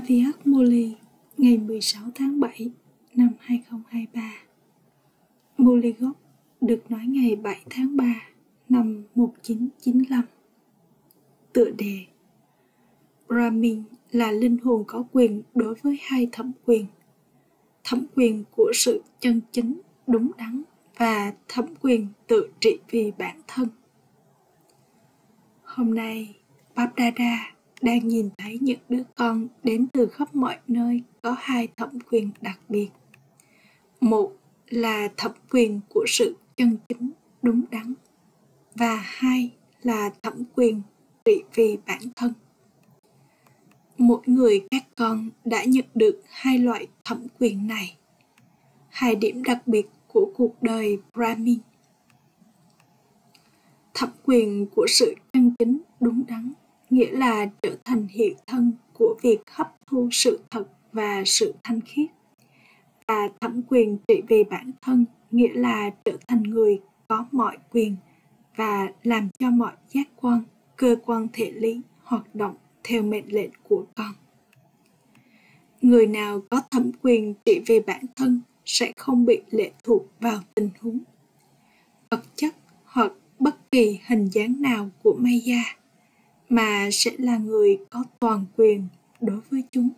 Aviat Moli, ngày 16 tháng 7 năm 2023 Moli gốc được nói ngày 7 tháng 3 năm 1995 Tựa đề, Brahmin là linh hồn có quyền đối với hai thẩm quyền. Thẩm quyền của sự chân chính, đúng đắn và thẩm quyền tự trị vì bản thân. Hôm nay Babdada đang nhìn thấy những đứa con đến từ khắp mọi nơi có hai thẩm quyền đặc biệt. Một là thẩm quyền của sự chân chính, đúng đắn, và hai là thẩm quyền trị vì bản thân. Mỗi người các con đã nhận được hai loại thẩm quyền này. Hai điểm đặc biệt của cuộc đời brahmin. Thẩm quyền của sự chân chính, đúng đắn nghĩa là trở thành hiện thân của việc hấp thu sự thật và sự thanh khiết. Và thẩm quyền trị về bản thân, nghĩa là trở thành người có mọi quyền và làm cho mọi giác quan, cơ quan thể lý hoạt động theo mệnh lệnh của con. Người nào có thẩm quyền trị về bản thân sẽ không bị lệ thuộc vào tình huống, vật chất hoặc bất kỳ hình dáng nào của Maya mà sẽ là người có toàn quyền đối với chúng.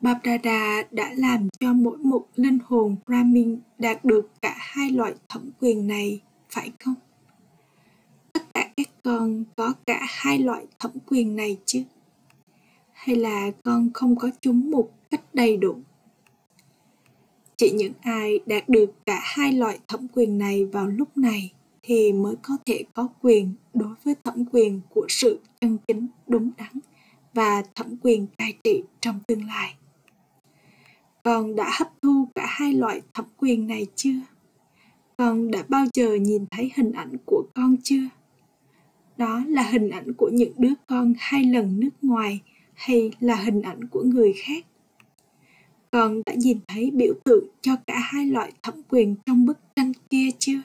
Babdada đã làm cho mỗi một linh hồn Brahmin đạt được cả hai loại thẩm quyền này, phải không? Tất cả các con có cả hai loại thẩm quyền này chứ? Hay là con không có chúng một cách đầy đủ? Chỉ những ai đạt được cả hai loại thẩm quyền này vào lúc này thì mới có thể có quyền đối với thẩm quyền của sự chân chính đúng đắn và thẩm quyền cai trị trong tương lai. Con đã hấp thu cả hai loại thẩm quyền này chưa? Con đã bao giờ nhìn thấy hình ảnh của con chưa? Đó là hình ảnh của những đứa con hai lần nước ngoài hay là hình ảnh của người khác? Con đã nhìn thấy biểu tượng cho cả hai loại thẩm quyền trong bức tranh kia chưa?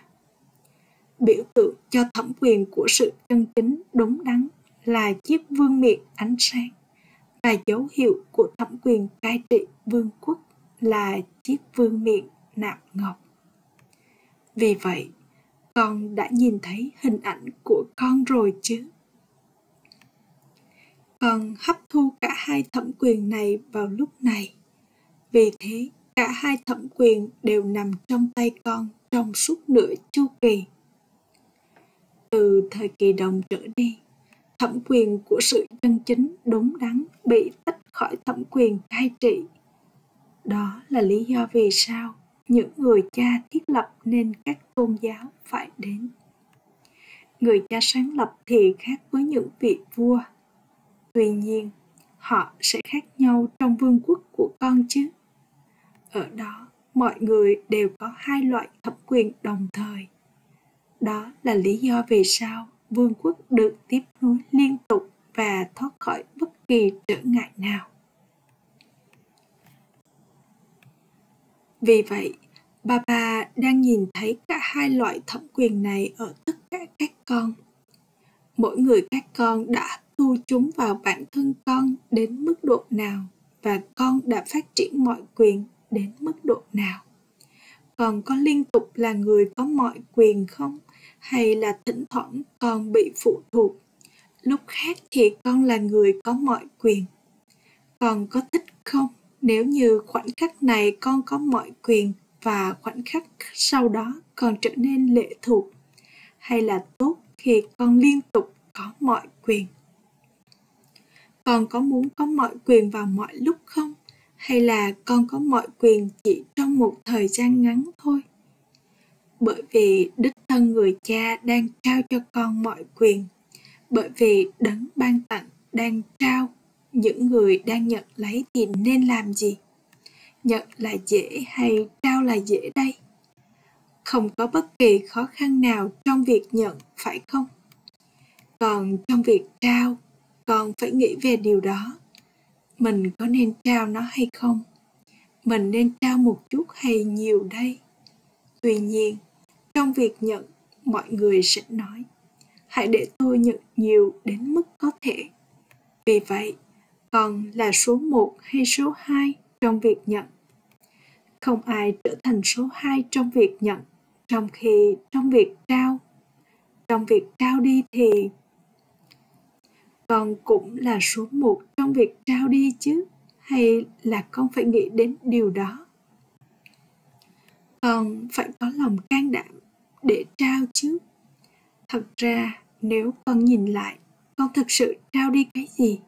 Biểu tượng cho thẩm quyền của sự chân chính đúng đắn là chiếc vương miện ánh sáng. Và dấu hiệu của thẩm quyền cai trị vương quốc là chiếc vương miện nạm ngọc. Vì vậy, con đã nhìn thấy hình ảnh của con rồi chứ? Con hấp thu cả hai thẩm quyền này vào lúc này. Vì thế, cả hai thẩm quyền đều nằm trong tay con trong suốt nửa chu kỳ từ thời kỳ đồng trở đi, thẩm quyền của sự chân chính đúng đắn bị tách khỏi thẩm quyền cai trị. Đó là lý do vì sao những người cha thiết lập nên các tôn giáo phải đến. Người cha sáng lập thì khác với những vị vua. Tuy nhiên, họ sẽ khác nhau trong vương quốc của con chứ. Ở đó, mọi người đều có hai loại thẩm quyền đồng thời đó là lý do vì sao vương quốc được tiếp nối liên tục và thoát khỏi bất kỳ trở ngại nào. Vì vậy, bà bà đang nhìn thấy cả hai loại thẩm quyền này ở tất cả các con. Mỗi người các con đã thu chúng vào bản thân con đến mức độ nào và con đã phát triển mọi quyền đến mức độ nào. Còn có liên tục là người có mọi quyền không? Hay là thỉnh thoảng con bị phụ thuộc. Lúc khác thì con là người có mọi quyền. Con có thích không? Nếu như khoảnh khắc này con có mọi quyền và khoảnh khắc sau đó con trở nên lệ thuộc, hay là tốt khi con liên tục có mọi quyền? Con có muốn có mọi quyền vào mọi lúc không? Hay là con có mọi quyền chỉ trong một thời gian ngắn thôi? Bởi vì đích thân người cha đang trao cho con mọi quyền. Bởi vì đấng ban tặng đang trao, những người đang nhận lấy thì nên làm gì? Nhận là dễ hay trao là dễ đây? Không có bất kỳ khó khăn nào trong việc nhận, phải không? Còn trong việc trao, con phải nghĩ về điều đó. Mình có nên trao nó hay không? Mình nên trao một chút hay nhiều đây? Tuy nhiên trong việc nhận mọi người sẽ nói hãy để tôi nhận nhiều đến mức có thể vì vậy còn là số 1 hay số 2 trong việc nhận. Không ai trở thành số 2 trong việc nhận, trong khi trong việc trao. Trong việc trao đi thì con cũng là số 1 trong việc trao đi chứ, hay là con phải nghĩ đến điều đó? Con phải có lòng can đảm để trao chứ. Thật ra, nếu con nhìn lại, con thực sự trao đi cái gì?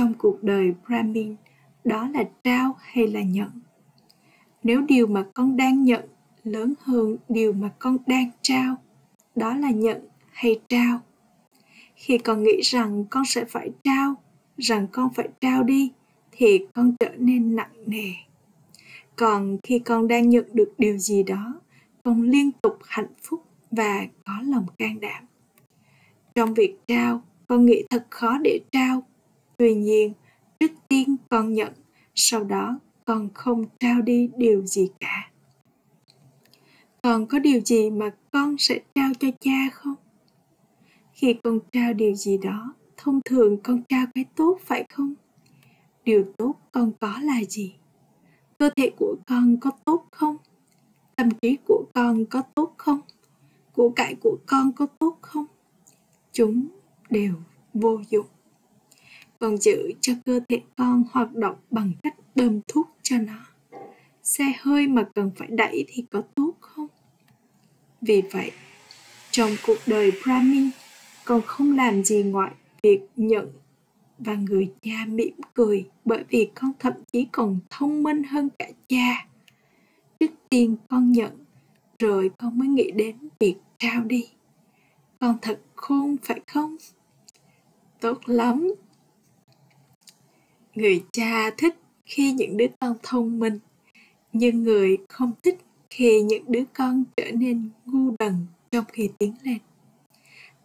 trong cuộc đời brahmin đó là trao hay là nhận nếu điều mà con đang nhận lớn hơn điều mà con đang trao đó là nhận hay trao khi con nghĩ rằng con sẽ phải trao rằng con phải trao đi thì con trở nên nặng nề còn khi con đang nhận được điều gì đó con liên tục hạnh phúc và có lòng can đảm trong việc trao con nghĩ thật khó để trao Tuy nhiên, trước tiên con nhận, sau đó con không trao đi điều gì cả. Còn có điều gì mà con sẽ trao cho cha không? Khi con trao điều gì đó, thông thường con trao cái tốt phải không? Điều tốt con có là gì? Cơ thể của con có tốt không? Tâm trí của con có tốt không? Của cải của con có tốt không? Chúng đều vô dụng còn giữ cho cơ thể con hoạt động bằng cách bơm thuốc cho nó xe hơi mà cần phải đẩy thì có tốt không vì vậy, trong cuộc đời brahmin, con không làm gì ngoại việc nhận và người cha mỉm cười bởi vì con thậm chí còn thông minh hơn cả cha trước tiên con nhận rồi con mới nghĩ đến việc trao đi. Con thật khôn phải không? Tốt lắm. Người cha thích khi những đứa con thông minh, nhưng người không thích khi những đứa con trở nên ngu đần trong khi tiến lên.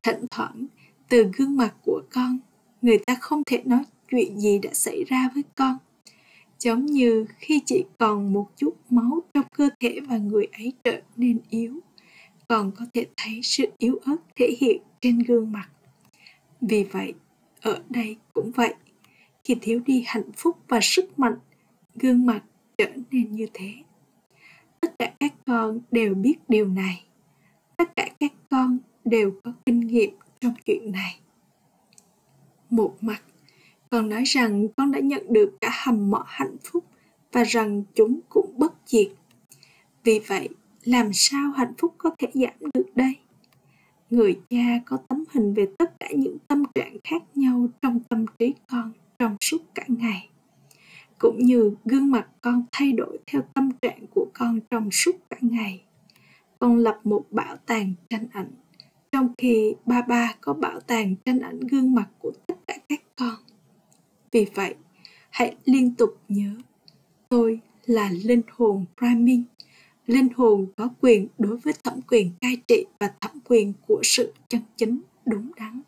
Thỉnh thoảng, từ gương mặt của con, người ta không thể nói chuyện gì đã xảy ra với con giống như khi chỉ còn một chút máu trong cơ thể và người ấy trở nên yếu, còn có thể thấy sự yếu ớt thể hiện trên gương mặt. Vì vậy, ở đây cũng vậy, khi thiếu đi hạnh phúc và sức mạnh, gương mặt trở nên như thế. Tất cả các con đều biết điều này. Tất cả các con đều có kinh nghiệm trong chuyện này. Một mặt con nói rằng con đã nhận được cả hầm mỏ hạnh phúc và rằng chúng cũng bất diệt. Vì vậy, làm sao hạnh phúc có thể giảm được đây? Người cha có tấm hình về tất cả những tâm trạng khác nhau trong tâm trí con trong suốt cả ngày. Cũng như gương mặt con thay đổi theo tâm trạng của con trong suốt cả ngày. Con lập một bảo tàng tranh ảnh. Trong khi ba ba có bảo tàng tranh ảnh gương mặt của tất cả các con vì vậy, hãy liên tục nhớ, tôi là linh hồn Brahmin linh hồn có quyền đối với thẩm quyền cai trị và thẩm quyền của sự chân chính đúng đắn.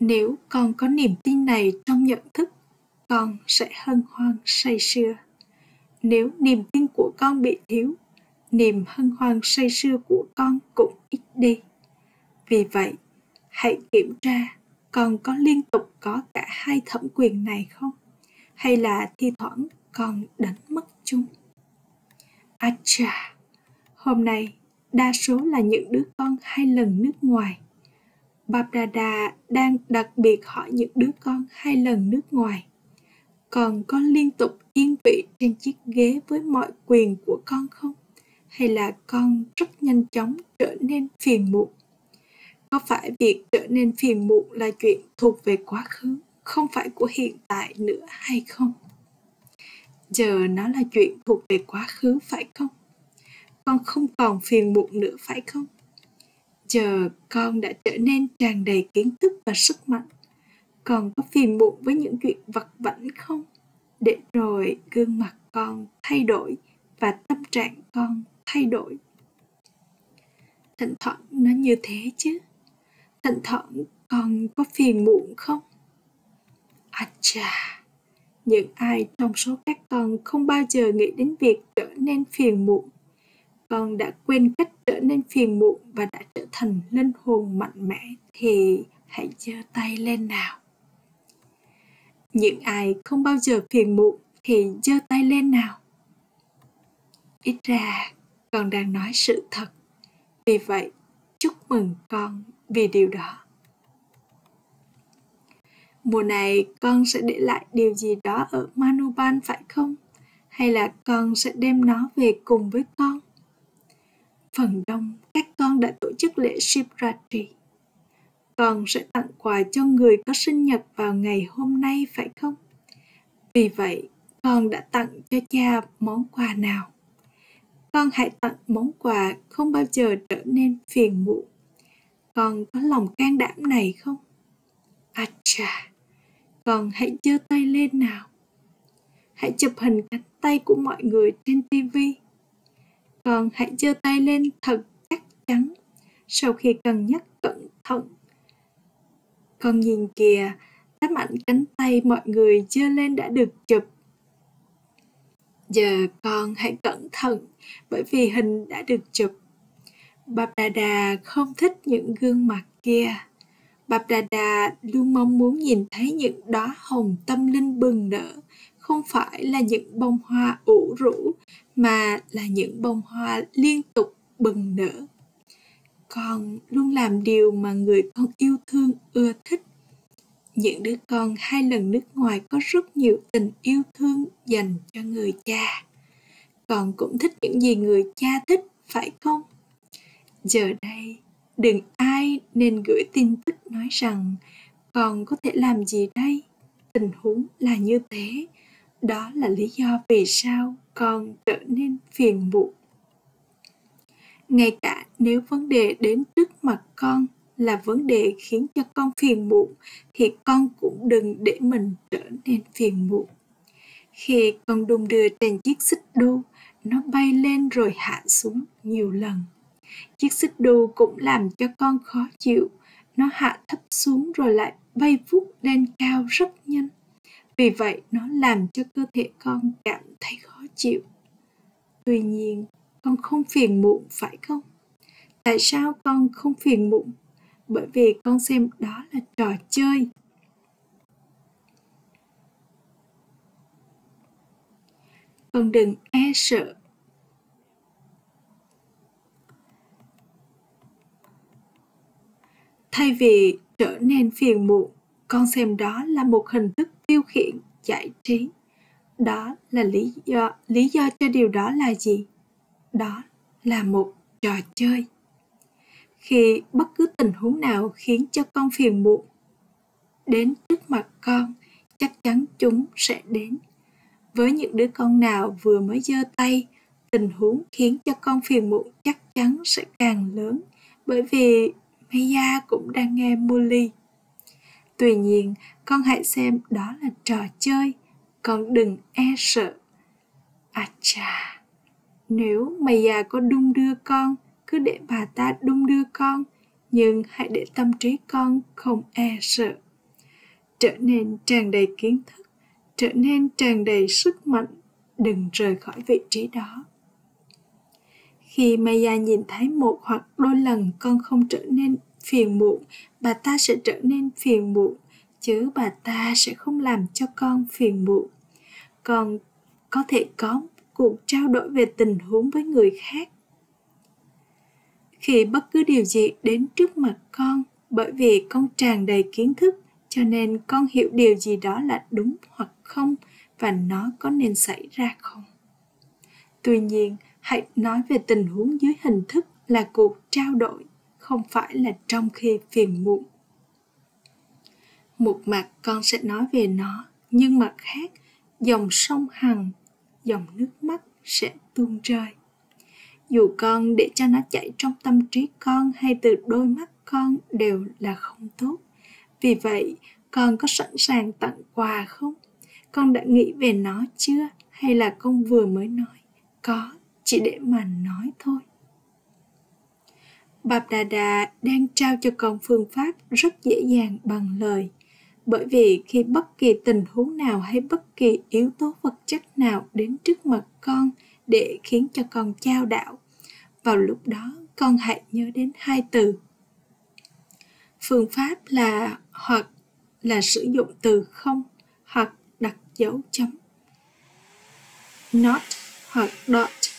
Nếu con có niềm tin này trong nhận thức, con sẽ hân hoan say sưa. Nếu niềm tin của con bị thiếu, niềm hân hoan say sưa của con cũng ít đi. Vì vậy, hãy kiểm tra con có liên tục có cả hai thẩm quyền này không hay là thi thoảng con đánh mất chúng à acha hôm nay đa số là những đứa con hai lần nước ngoài Babrada đang đặc biệt hỏi những đứa con hai lần nước ngoài. Còn con liên tục yên vị trên chiếc ghế với mọi quyền của con không? Hay là con rất nhanh chóng trở nên phiền muộn? Có phải việc trở nên phiền muộn là chuyện thuộc về quá khứ, không phải của hiện tại nữa hay không? Giờ nó là chuyện thuộc về quá khứ phải không? Con không còn phiền muộn nữa phải không? giờ con đã trở nên tràn đầy kiến thức và sức mạnh còn có phiền muộn với những chuyện vặt vãnh không để rồi gương mặt con thay đổi và tâm trạng con thay đổi thỉnh thoảng nó như thế chứ thỉnh thoảng còn có phiền muộn không? À chà, những ai trong số các con không bao giờ nghĩ đến việc trở nên phiền muộn. Con đã quên cách trở nên phiền muộn và đã trở thành linh hồn mạnh mẽ, thì hãy giơ tay lên nào. Những ai không bao giờ phiền muộn, thì giơ tay lên nào. Ít ra, con đang nói sự thật. Vì vậy, chúc mừng con vì điều đó mùa này con sẽ để lại điều gì đó ở manuban phải không hay là con sẽ đem nó về cùng với con phần đông các con đã tổ chức lễ Shivratri. Con sẽ tặng quà cho người có sinh nhật vào ngày hôm nay phải không? Vì vậy, con đã tặng cho cha món quà nào? Con hãy tặng món quà không bao giờ trở nên phiền muộn. Con có lòng can đảm này không? À Acha, con hãy giơ tay lên nào. Hãy chụp hình cánh tay của mọi người trên tivi con hãy giơ tay lên thật chắc chắn sau khi cân nhắc cẩn thận con nhìn kìa tấm ảnh cánh tay mọi người giơ lên đã được chụp giờ con hãy cẩn thận bởi vì hình đã được chụp bàp đà đà không thích những gương mặt kia. bàp đà đà luôn mong muốn nhìn thấy những đóa hồng tâm linh bừng nở, không phải là những bông hoa ủ rũ mà là những bông hoa liên tục bừng nở. Con luôn làm điều mà người con yêu thương ưa thích. Những đứa con hai lần nước ngoài có rất nhiều tình yêu thương dành cho người cha. Con cũng thích những gì người cha thích phải không? Giờ đây, đừng ai nên gửi tin tức nói rằng còn có thể làm gì đây? Tình huống là như thế. Đó là lý do vì sao con trở nên phiền muộn. Ngay cả nếu vấn đề đến trước mặt con là vấn đề khiến cho con phiền muộn, thì con cũng đừng để mình trở nên phiền muộn. Khi con đung đưa trên chiếc xích đu, nó bay lên rồi hạ xuống nhiều lần chiếc xích đu cũng làm cho con khó chịu. Nó hạ thấp xuống rồi lại bay vút lên cao rất nhanh. Vì vậy, nó làm cho cơ thể con cảm thấy khó chịu. Tuy nhiên, con không phiền muộn, phải không? Tại sao con không phiền muộn? Bởi vì con xem đó là trò chơi. Con đừng e sợ thay vì trở nên phiền muộn, con xem đó là một hình thức tiêu khiển giải trí. Đó là lý do lý do cho điều đó là gì? Đó là một trò chơi. Khi bất cứ tình huống nào khiến cho con phiền muộn, đến trước mặt con, chắc chắn chúng sẽ đến. Với những đứa con nào vừa mới giơ tay, tình huống khiến cho con phiền muộn chắc chắn sẽ càng lớn. Bởi vì Maya cũng đang nghe Molly. Tuy nhiên, con hãy xem đó là trò chơi. Con đừng e sợ. À chà nếu Maya có đung đưa con, cứ để bà ta đung đưa con. Nhưng hãy để tâm trí con không e sợ. Trở nên tràn đầy kiến thức, trở nên tràn đầy sức mạnh. Đừng rời khỏi vị trí đó khi Maya nhìn thấy một hoặc đôi lần con không trở nên phiền muộn, bà ta sẽ trở nên phiền muộn, chứ bà ta sẽ không làm cho con phiền muộn. Con có thể có cuộc trao đổi về tình huống với người khác. Khi bất cứ điều gì đến trước mặt con, bởi vì con tràn đầy kiến thức, cho nên con hiểu điều gì đó là đúng hoặc không và nó có nên xảy ra không. Tuy nhiên hãy nói về tình huống dưới hình thức là cuộc trao đổi, không phải là trong khi phiền muộn. Một mặt con sẽ nói về nó, nhưng mặt khác, dòng sông hằng, dòng nước mắt sẽ tuôn rơi. Dù con để cho nó chảy trong tâm trí con hay từ đôi mắt con đều là không tốt. Vì vậy, con có sẵn sàng tặng quà không? Con đã nghĩ về nó chưa? Hay là con vừa mới nói, có chỉ để mà nói thôi. Bạp Đà Đà đang trao cho con phương pháp rất dễ dàng bằng lời, bởi vì khi bất kỳ tình huống nào hay bất kỳ yếu tố vật chất nào đến trước mặt con để khiến cho con trao đảo, vào lúc đó con hãy nhớ đến hai từ. Phương pháp là hoặc là sử dụng từ không hoặc đặt dấu chấm. Not hoặc dot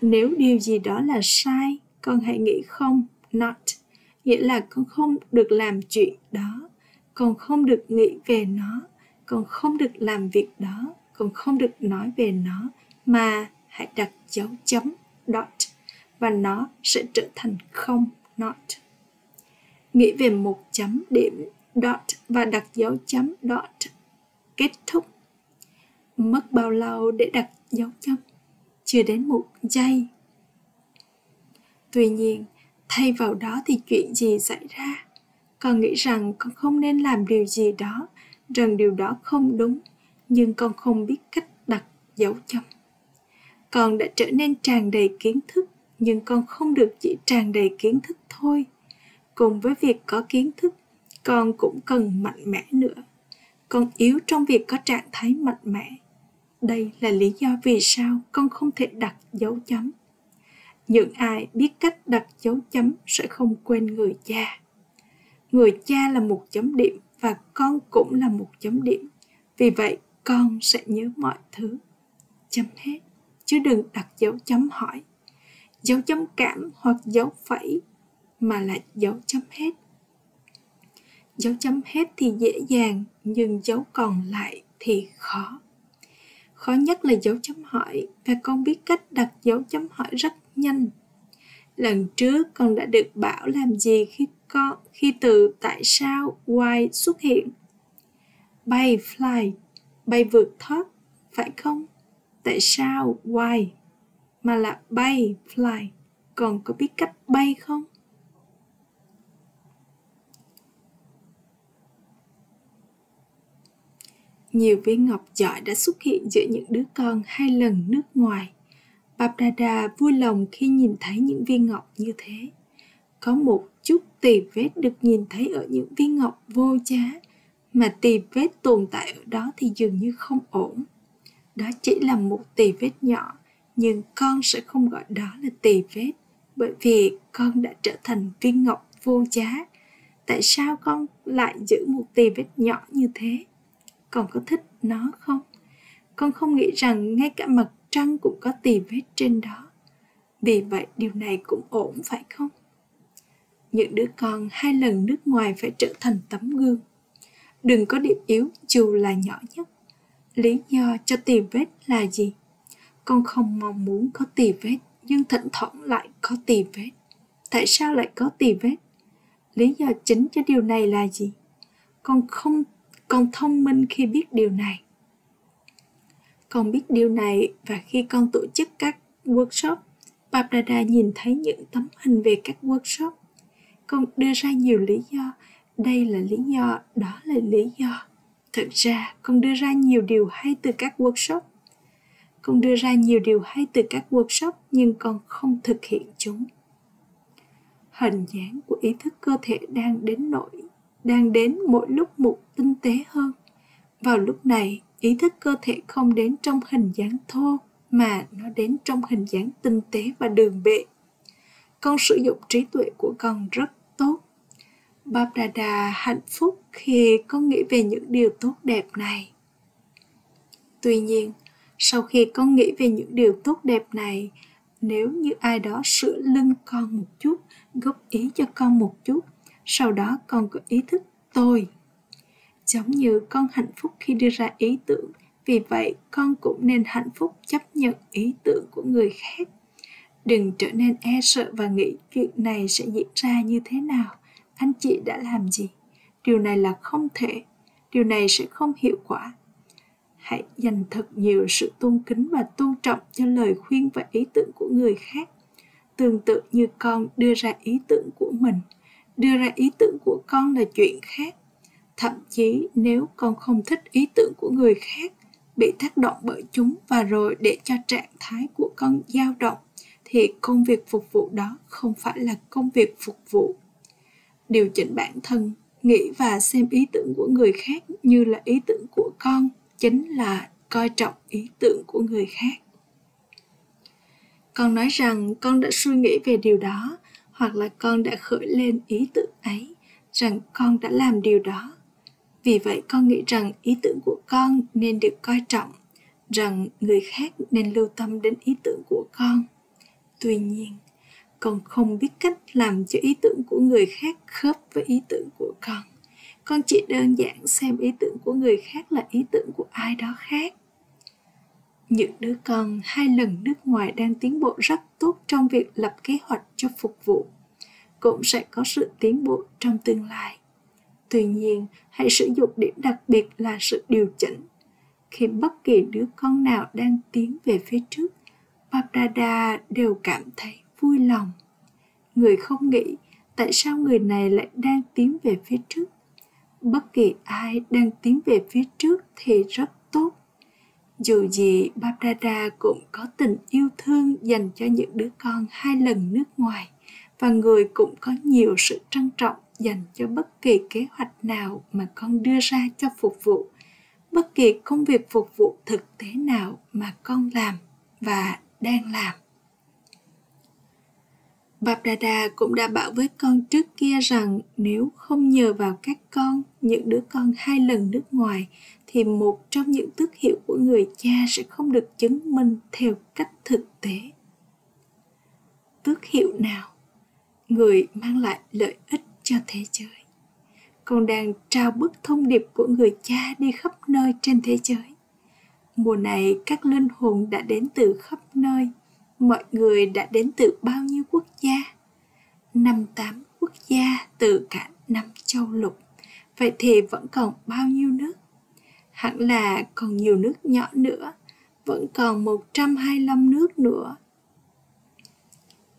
nếu điều gì đó là sai, con hãy nghĩ không, not. Nghĩa là con không được làm chuyện đó. Con không được nghĩ về nó. Con không được làm việc đó. Con không được nói về nó. Mà hãy đặt dấu chấm, dot. Và nó sẽ trở thành không, not. Nghĩ về một chấm điểm, dot. Và đặt dấu chấm, dot. Kết thúc. Mất bao lâu để đặt dấu chấm? Chưa đến một giây. Tuy nhiên, thay vào đó thì chuyện gì xảy ra? Con nghĩ rằng con không nên làm điều gì đó, rằng điều đó không đúng, nhưng con không biết cách đặt dấu chấm. Con đã trở nên tràn đầy kiến thức, nhưng con không được chỉ tràn đầy kiến thức thôi. Cùng với việc có kiến thức, con cũng cần mạnh mẽ nữa. Con yếu trong việc có trạng thái mạnh mẽ đây là lý do vì sao con không thể đặt dấu chấm. Những ai biết cách đặt dấu chấm sẽ không quên người cha. Người cha là một chấm điểm và con cũng là một chấm điểm. Vì vậy, con sẽ nhớ mọi thứ. Chấm hết, chứ đừng đặt dấu chấm hỏi. Dấu chấm cảm hoặc dấu phẩy mà là dấu chấm hết. Dấu chấm hết thì dễ dàng, nhưng dấu còn lại thì khó khó nhất là dấu chấm hỏi, và con biết cách đặt dấu chấm hỏi rất nhanh. Lần trước con đã được bảo làm gì khi con khi từ tại sao why xuất hiện? Bay, fly, bay vượt thoát, phải không? Tại sao why mà là bay, fly, còn có biết cách bay không? Nhiều viên ngọc giỏi đã xuất hiện giữa những đứa con hai lần nước ngoài Babdada vui lòng khi nhìn thấy những viên ngọc như thế. Có một chút tì vết được nhìn thấy ở những viên ngọc vô giá, mà tì vết tồn tại ở đó thì dường như không ổn. Đó chỉ là một tì vết nhỏ, nhưng con sẽ không gọi đó là tì vết, bởi vì con đã trở thành viên ngọc vô giá. Tại sao con lại giữ một tì vết nhỏ như thế? Con có thích nó không? Con không nghĩ rằng ngay cả mặt trăng cũng có tì vết trên đó. Vì vậy điều này cũng ổn phải không? Những đứa con hai lần nước ngoài phải trở thành tấm gương. Đừng có điểm yếu dù là nhỏ nhất. Lý do cho tì vết là gì? Con không mong muốn có tì vết, nhưng thỉnh thoảng lại có tì vết. Tại sao lại có tì vết? Lý do chính cho điều này là gì? Con không con thông minh khi biết điều này con biết điều này và khi con tổ chức các workshop, Babdada nhìn thấy những tấm hình về các workshop. Con đưa ra nhiều lý do, đây là lý do, đó là lý do. Thực ra, con đưa ra nhiều điều hay từ các workshop. Con đưa ra nhiều điều hay từ các workshop nhưng con không thực hiện chúng. Hình dáng của ý thức cơ thể đang đến nỗi, đang đến mỗi lúc một tinh tế hơn. Vào lúc này, ý thức cơ thể không đến trong hình dáng thô mà nó đến trong hình dáng tinh tế và đường bệ con sử dụng trí tuệ của con rất tốt Babdada hạnh phúc khi con nghĩ về những điều tốt đẹp này. Tuy nhiên, sau khi con nghĩ về những điều tốt đẹp này, nếu như ai đó sửa lưng con một chút, góp ý cho con một chút, sau đó con có ý thức tôi giống như con hạnh phúc khi đưa ra ý tưởng. Vì vậy, con cũng nên hạnh phúc chấp nhận ý tưởng của người khác. Đừng trở nên e sợ và nghĩ chuyện này sẽ diễn ra như thế nào. Anh chị đã làm gì? Điều này là không thể. Điều này sẽ không hiệu quả. Hãy dành thật nhiều sự tôn kính và tôn trọng cho lời khuyên và ý tưởng của người khác. Tương tự như con đưa ra ý tưởng của mình. Đưa ra ý tưởng của con là chuyện khác thậm chí nếu con không thích ý tưởng của người khác, bị tác động bởi chúng và rồi để cho trạng thái của con dao động, thì công việc phục vụ đó không phải là công việc phục vụ. Điều chỉnh bản thân, nghĩ và xem ý tưởng của người khác như là ý tưởng của con chính là coi trọng ý tưởng của người khác. Con nói rằng con đã suy nghĩ về điều đó, hoặc là con đã khởi lên ý tưởng ấy, rằng con đã làm điều đó vì vậy con nghĩ rằng ý tưởng của con nên được coi trọng, rằng người khác nên lưu tâm đến ý tưởng của con. Tuy nhiên, con không biết cách làm cho ý tưởng của người khác khớp với ý tưởng của con. Con chỉ đơn giản xem ý tưởng của người khác là ý tưởng của ai đó khác. Những đứa con hai lần nước ngoài đang tiến bộ rất tốt trong việc lập kế hoạch cho phục vụ cũng sẽ có sự tiến bộ trong tương lai tuy nhiên, hãy sử dụng điểm đặc biệt là sự điều chỉnh. Khi bất kỳ đứa con nào đang tiến về phía trước Babdada đều cảm thấy vui lòng. Người không nghĩ tại sao người này lại đang tiến về phía trước. Bất kỳ ai đang tiến về phía trước thì rất tốt. Dù gì Babdada cũng có tình yêu thương dành cho những đứa con hai lần nước ngoài và người cũng có nhiều sự trân trọng dành cho bất kỳ kế hoạch nào mà con đưa ra cho phục vụ bất kỳ công việc phục vụ thực tế nào mà con làm và đang làm Babdada cũng đã bảo với con trước kia rằng nếu không nhờ vào các con, những đứa con hai lần nước ngoài, thì một trong những tước hiệu của người cha sẽ không được chứng minh theo cách thực tế. Tước hiệu nào? Người mang lại lợi ích cho thế giới. Con đang trao bức thông điệp của người cha đi khắp nơi trên thế giới. Mùa này các linh hồn đã đến từ khắp nơi. Mọi người đã đến từ bao nhiêu quốc gia? Năm tám quốc gia từ cả năm châu lục. Vậy thì vẫn còn bao nhiêu nước? Hẳn là còn nhiều nước nhỏ nữa. Vẫn còn 125 nước nữa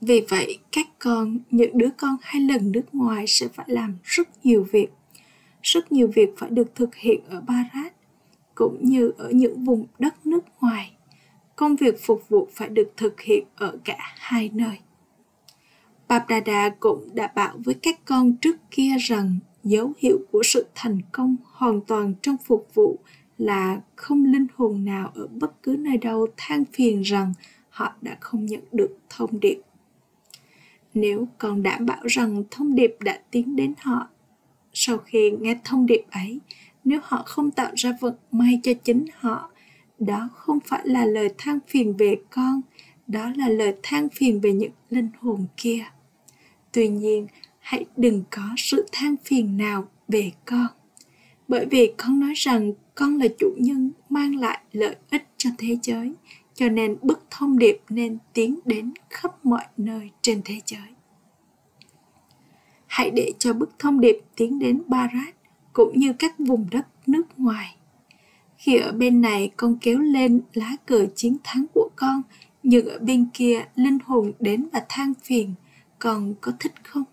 vì vậy, các con, những đứa con hai lần nước ngoài sẽ phải làm rất nhiều việc rất nhiều việc phải được thực hiện ở Barat, cũng như ở những vùng đất nước ngoài công việc phục vụ phải được thực hiện ở cả hai nơi. Babdada cũng đã bảo với các con trước kia rằng dấu hiệu của sự thành công hoàn toàn trong phục vụ là không linh hồn nào ở bất cứ nơi đâu than phiền rằng họ đã không nhận được thông điệp. Nếu con đảm bảo rằng thông điệp đã tiến đến họ, sau khi nghe thông điệp ấy, nếu họ không tạo ra vận may cho chính họ đó không phải là lời than phiền về con đó là lời than phiền về những linh hồn kia. Tuy nhiên hãy đừng có sự than phiền nào về con bởi vì con nói rằng con là chủ nhân mang lại lợi ích cho thế giới cho nên bức thông điệp nên tiến đến khắp mọi nơi trên thế giới. Hãy để cho bức thông điệp tiến đến barat cũng như các vùng đất nước ngoài. Khi ở bên này con kéo lên lá cờ chiến thắng của con, nhưng ở bên kia linh hồn đến và than phiền, con có thích không?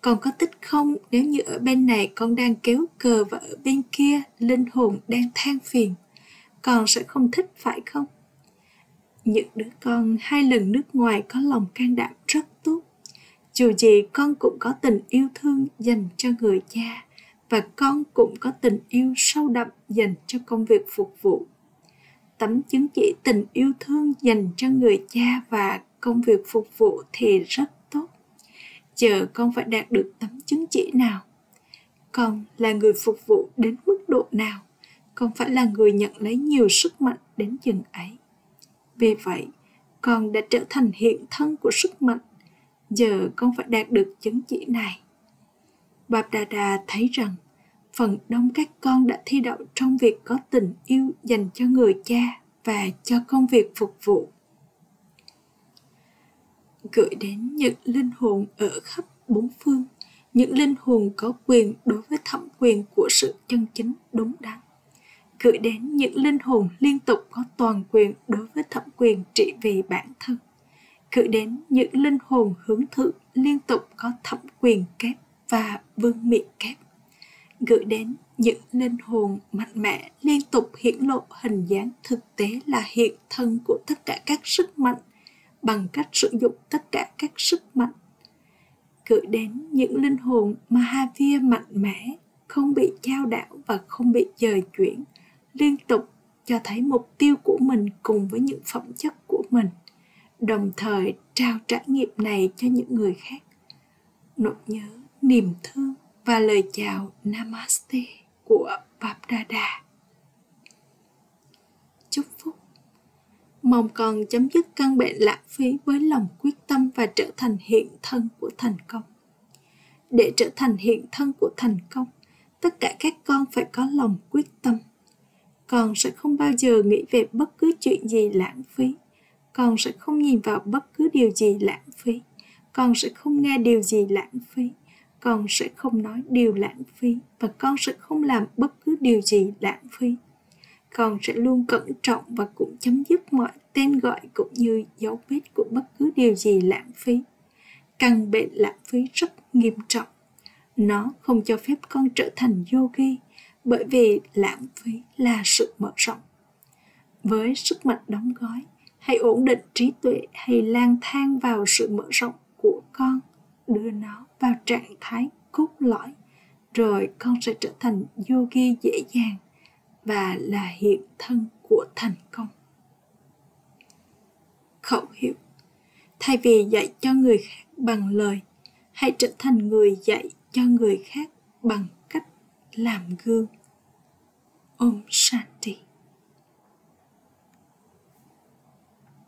Con có thích không nếu như ở bên này con đang kéo cờ và ở bên kia linh hồn đang than phiền? Con sẽ không thích, phải không? Những đứa con hai lần nước ngoài có lòng can đảm rất tốt. Dù gì con cũng có tình yêu thương dành cho người cha, và con cũng có tình yêu sâu đậm dành cho công việc phục vụ. Tấm chứng chỉ tình yêu thương dành cho người cha và công việc phục vụ thì rất tốt. Giờ con phải đạt được tấm chứng chỉ nào? Con là người phục vụ đến mức độ nào? Con phải là người nhận lấy nhiều sức mạnh đến chừng ấy? Vì vậy con đã trở thành hiện thân của sức mạnh giờ con phải đạt được chứng chỉ này Babdada thấy rằng phần đông các con đã thi đậu trong việc có tình yêu dành cho người cha và cho công việc phục vụ. Gửi đến những linh hồn ở khắp bốn phương, những linh hồn có quyền đối với thẩm quyền của sự chân chính đúng đắn. Gửi đến những linh hồn liên tục có toàn quyền đối với thẩm quyền trị vì bản thân. Gửi đến những linh hồn hướng thượng liên tục có thẩm quyền kép và vương miệng kép. Gửi đến những linh hồn mạnh mẽ liên tục hiển lộ hình dáng thực tế là hiện thân của tất cả các sức mạnh bằng cách sử dụng tất cả các sức mạnh. Gửi đến những linh hồn Mahavir mạnh mẽ, không bị trao đảo và không bị dời chuyển liên tục cho thấy mục tiêu của mình cùng với những phẩm chất của mình đồng thời trao trải nghiệm này cho những người khác nỗi nhớ niềm thương và lời chào Namaste của Babdada. Chúc phúc Mong con chấm dứt căn bệnh lãng phí với lòng quyết tâm và trở thành hiện thân của thành công. Để trở thành hiện thân của thành công, tất cả các con phải có lòng quyết tâm. Con sẽ không bao giờ nghĩ về bất cứ chuyện gì lãng phí. Con sẽ không nhìn vào bất cứ điều gì lãng phí. Con sẽ không nghe điều gì lãng phí. Con sẽ không nói điều lãng phí và con sẽ không làm bất cứ điều gì lãng phí con sẽ luôn cẩn trọng và cũng chấm dứt mọi tên gọi cũng như dấu vết của bất cứ điều gì lãng phí. Căn bệnh lãng phí rất nghiêm trọng. Nó không cho phép con trở thành yogi bởi vì lãng phí là sự mở rộng. Với sức mạnh đóng gói, hãy ổn định trí tuệ hay lang thang vào sự mở rộng của con, đưa nó vào trạng thái cốt lõi, rồi con sẽ trở thành yogi dễ dàng và là hiện thân của thành công khẩu hiệu thay vì dạy cho người khác bằng lời hãy trở thành người dạy cho người khác bằng cách làm gương om shanti